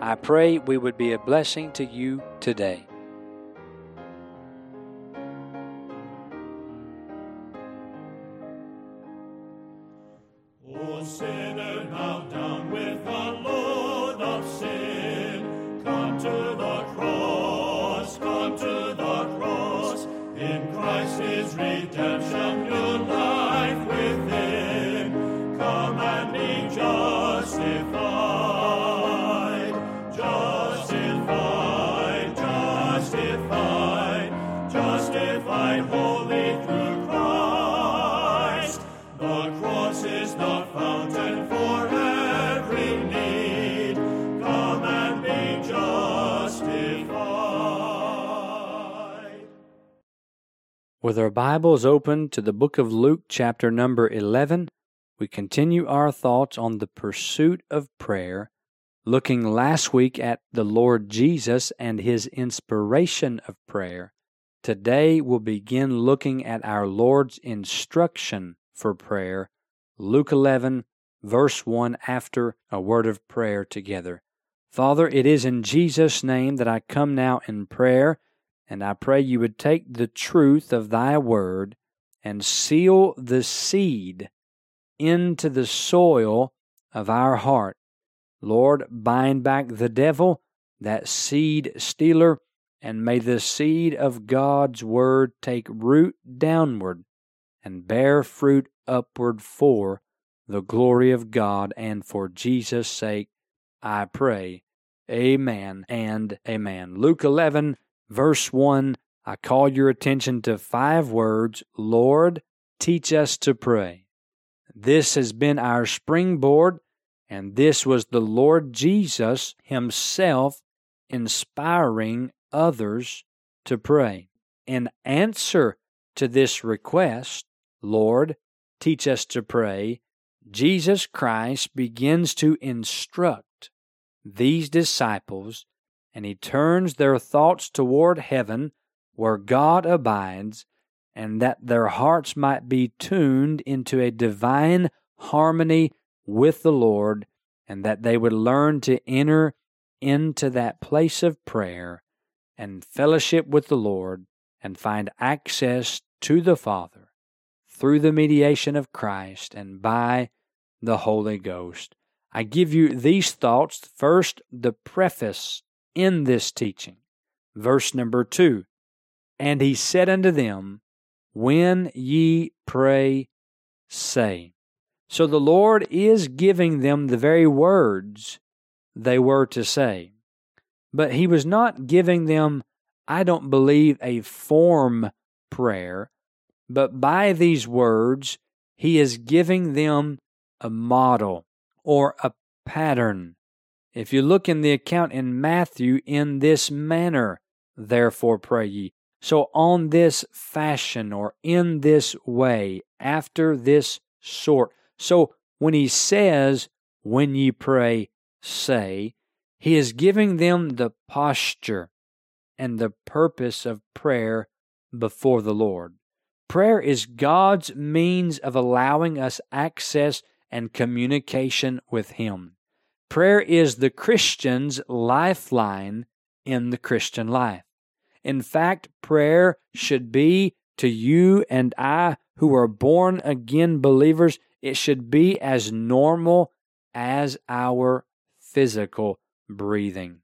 I pray we would be a blessing to you today. With our Bibles open to the book of Luke, chapter number 11, we continue our thoughts on the pursuit of prayer, looking last week at the Lord Jesus and his inspiration of prayer. Today we'll begin looking at our Lord's instruction for prayer, Luke 11, verse 1, after a word of prayer together. Father, it is in Jesus' name that I come now in prayer, and I pray you would take the truth of thy word and seal the seed into the soil of our heart. Lord, bind back the devil, that seed stealer, and may the seed of God's word take root downward and bear fruit upward for the glory of God and for Jesus' sake, I pray. Amen and amen. Luke 11, verse 1, I call your attention to five words Lord, teach us to pray. This has been our springboard, and this was the Lord Jesus Himself inspiring others to pray. In answer to this request, Lord, teach us to pray, Jesus Christ begins to instruct these disciples, and he turns their thoughts toward heaven, where God abides, and that their hearts might be tuned into a divine harmony with the Lord, and that they would learn to enter into that place of prayer and fellowship with the Lord and find access to the Father through the mediation of Christ and by the Holy Ghost. I give you these thoughts. First, the preface in this teaching. Verse number two. And he said unto them, When ye pray, say. So the Lord is giving them the very words they were to say. But he was not giving them, I don't believe, a form prayer, but by these words, he is giving them a model or a pattern. If you look in the account in Matthew, in this manner, therefore pray ye. So, on this fashion or in this way, after this sort. So, when he says, when ye pray, say, he is giving them the posture and the purpose of prayer before the Lord. Prayer is God's means of allowing us access and communication with Him. Prayer is the Christian's lifeline in the Christian life. In fact, prayer should be to you and I who are born again believers, it should be as normal as our physical breathing.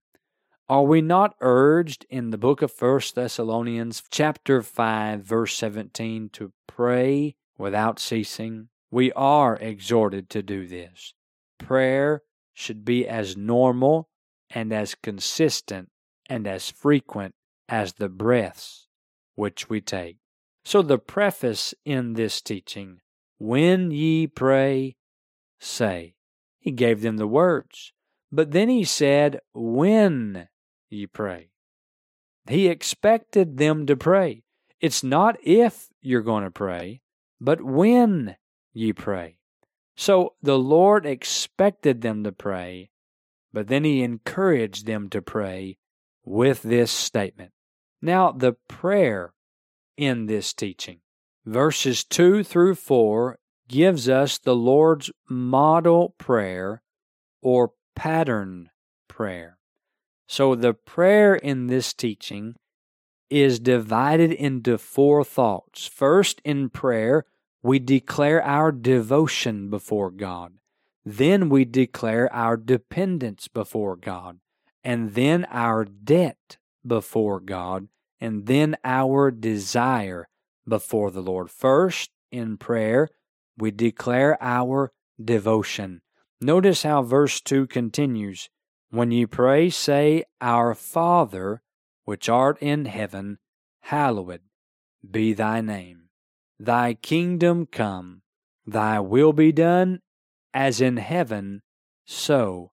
Are we not urged in the book of First Thessalonians chapter 5 verse 17 to pray without ceasing? We are exhorted to do this. Prayer should be as normal and as consistent and as frequent as the breaths which we take. So, the preface in this teaching when ye pray, say. He gave them the words. But then he said, when ye pray. He expected them to pray. It's not if you're going to pray, but when ye pray. So the Lord expected them to pray, but then he encouraged them to pray with this statement. Now, the prayer in this teaching, verses 2 through 4, gives us the Lord's model prayer or pattern prayer. So the prayer in this teaching is divided into four thoughts. First, in prayer, we declare our devotion before God. Then we declare our dependence before God. And then our debt before God. And then our desire before the Lord. First, in prayer, we declare our devotion. Notice how verse 2 continues When ye pray, say, Our Father, which art in heaven, hallowed be thy name. Thy kingdom come, thy will be done, as in heaven, so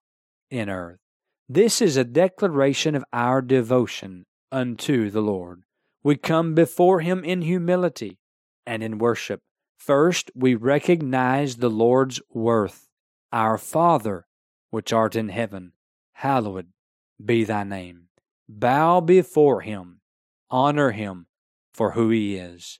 in earth. This is a declaration of our devotion unto the Lord. We come before him in humility and in worship. First, we recognize the Lord's worth. Our Father, which art in heaven, hallowed be thy name. Bow before him, honor him for who he is.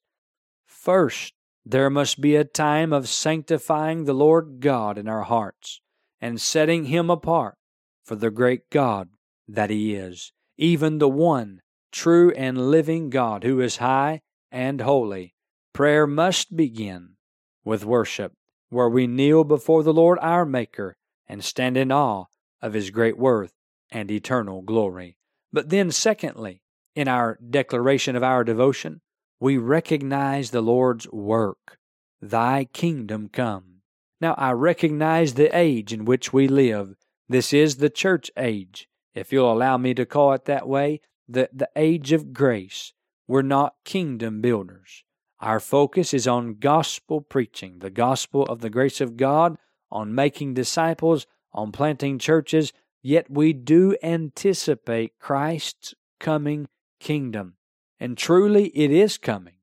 First, there must be a time of sanctifying the Lord God in our hearts and setting Him apart for the great God that He is, even the one true and living God who is high and holy. Prayer must begin with worship, where we kneel before the Lord our Maker and stand in awe of His great worth and eternal glory. But then, secondly, in our declaration of our devotion, we recognize the Lord's work. Thy kingdom come. Now, I recognize the age in which we live. This is the church age, if you'll allow me to call it that way, the, the age of grace. We're not kingdom builders. Our focus is on gospel preaching, the gospel of the grace of God, on making disciples, on planting churches, yet we do anticipate Christ's coming kingdom. And truly it is coming,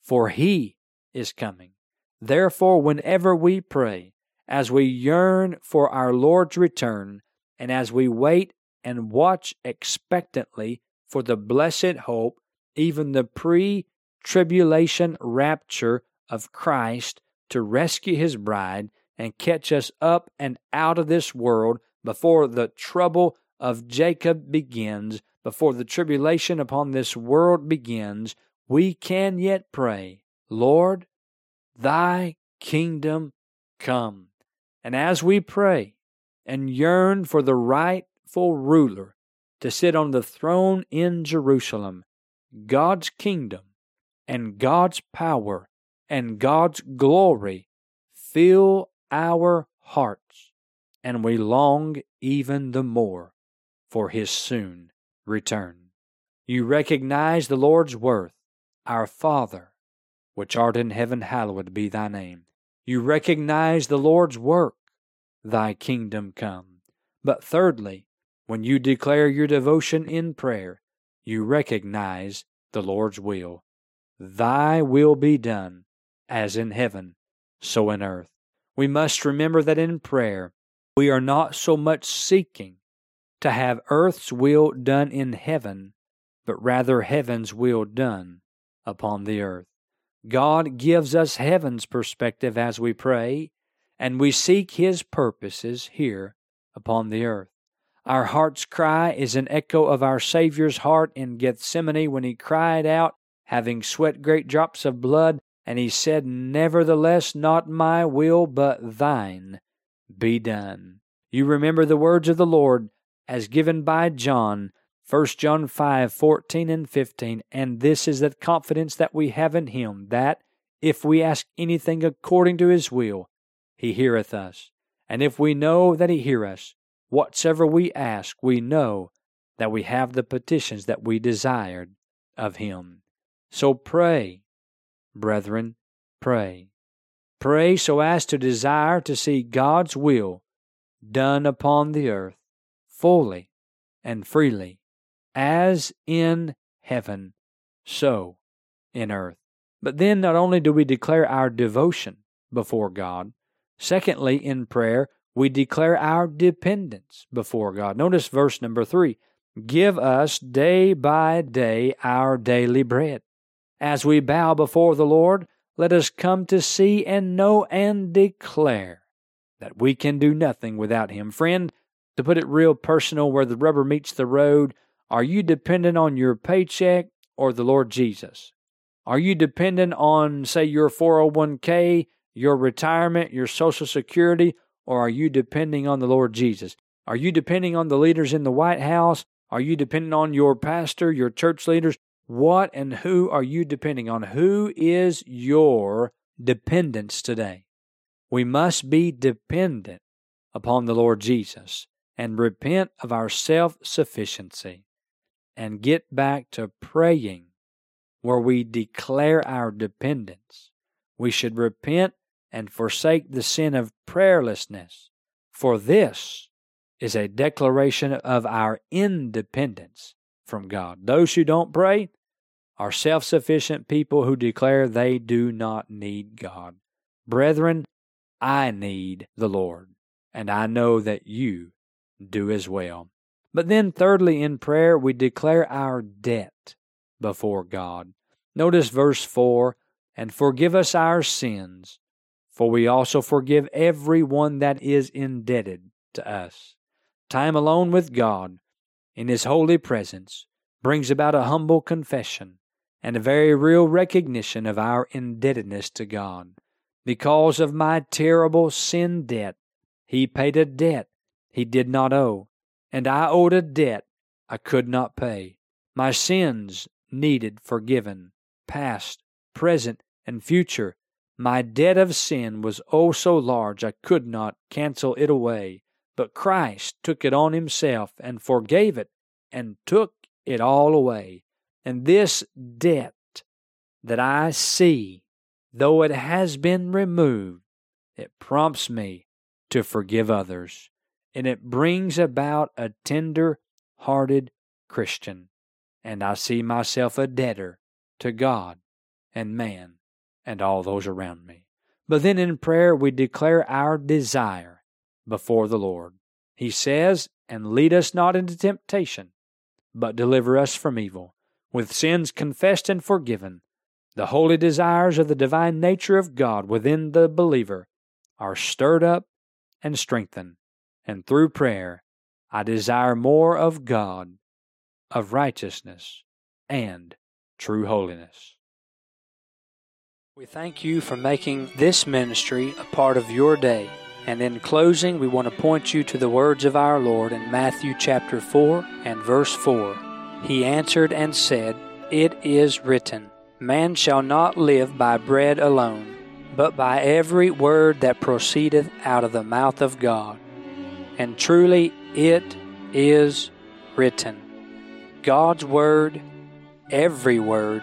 for He is coming. Therefore, whenever we pray, as we yearn for our Lord's return, and as we wait and watch expectantly for the blessed hope, even the pre tribulation rapture of Christ to rescue His bride and catch us up and out of this world before the trouble of Jacob begins, before the tribulation upon this world begins, we can yet pray, Lord, thy kingdom come. And as we pray and yearn for the rightful ruler to sit on the throne in Jerusalem, God's kingdom and God's power and God's glory fill our hearts, and we long even the more for his soon return. You recognize the Lord's worth, our Father, which art in heaven, hallowed be thy name. You recognize the Lord's work, thy kingdom come. But thirdly, when you declare your devotion in prayer, you recognize the Lord's will. Thy will be done, as in heaven, so in earth. We must remember that in prayer, we are not so much seeking to have earth's will done in heaven, but rather heaven's will done upon the earth. God gives us heaven's perspective as we pray, and we seek His purposes here upon the earth. Our heart's cry is an echo of our Savior's heart in Gethsemane when He cried out, having sweat great drops of blood, and He said, Nevertheless, not my will, but thine be done. You remember the words of the Lord as given by John 1 John 5 14 and 15. And this is the confidence that we have in him, that if we ask anything according to his will, he heareth us. And if we know that he hear us, whatsoever we ask, we know that we have the petitions that we desired of him. So pray, brethren, pray. Pray so as to desire to see God's will done upon the earth fully and freely, as in heaven, so in earth. But then not only do we declare our devotion before God, secondly, in prayer, we declare our dependence before God. Notice verse number three Give us day by day our daily bread. As we bow before the Lord, let us come to see and know and declare that we can do nothing without Him. Friend, to put it real personal, where the rubber meets the road, are you dependent on your paycheck or the Lord Jesus? Are you dependent on, say, your 401k, your retirement, your Social Security, or are you depending on the Lord Jesus? Are you depending on the leaders in the White House? Are you depending on your pastor, your church leaders? What and who are you depending on? Who is your dependence today? We must be dependent upon the Lord Jesus and repent of our self sufficiency and get back to praying where we declare our dependence. We should repent and forsake the sin of prayerlessness, for this is a declaration of our independence from God. Those who don't pray are self sufficient people who declare they do not need God. Brethren, I need the Lord, and I know that you do as well. But then, thirdly, in prayer, we declare our debt before God. Notice verse 4 And forgive us our sins, for we also forgive every one that is indebted to us. Time alone with God in His holy presence brings about a humble confession and a very real recognition of our indebtedness to God. Because of my terrible sin debt, He paid a debt He did not owe, and I owed a debt I could not pay. My sins needed forgiven, past, present, and future. My debt of sin was oh so large I could not cancel it away, but Christ took it on Himself and forgave it and took it all away. And this debt that I see, though it has been removed, it prompts me to forgive others, and it brings about a tender hearted Christian, and I see myself a debtor to God and man and all those around me. But then in prayer, we declare our desire before the Lord. He says, And lead us not into temptation, but deliver us from evil. With sins confessed and forgiven, the holy desires of the divine nature of God within the believer are stirred up and strengthened. And through prayer, I desire more of God, of righteousness, and true holiness. We thank you for making this ministry a part of your day. And in closing, we want to point you to the words of our Lord in Matthew chapter 4 and verse 4. He answered and said, It is written, Man shall not live by bread alone, but by every word that proceedeth out of the mouth of God. And truly it is written. God's word, every word,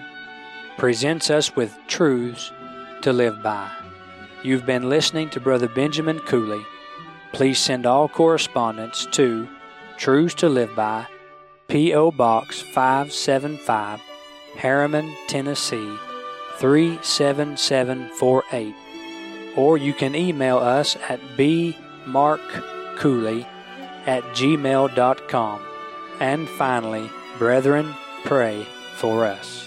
presents us with truths to live by. You've been listening to Brother Benjamin Cooley. Please send all correspondence to Truths to Live By, P.O. Box 575, Harriman, Tennessee 37748. Or you can email us at bmarkcooley at gmail.com. And finally, brethren, pray for us.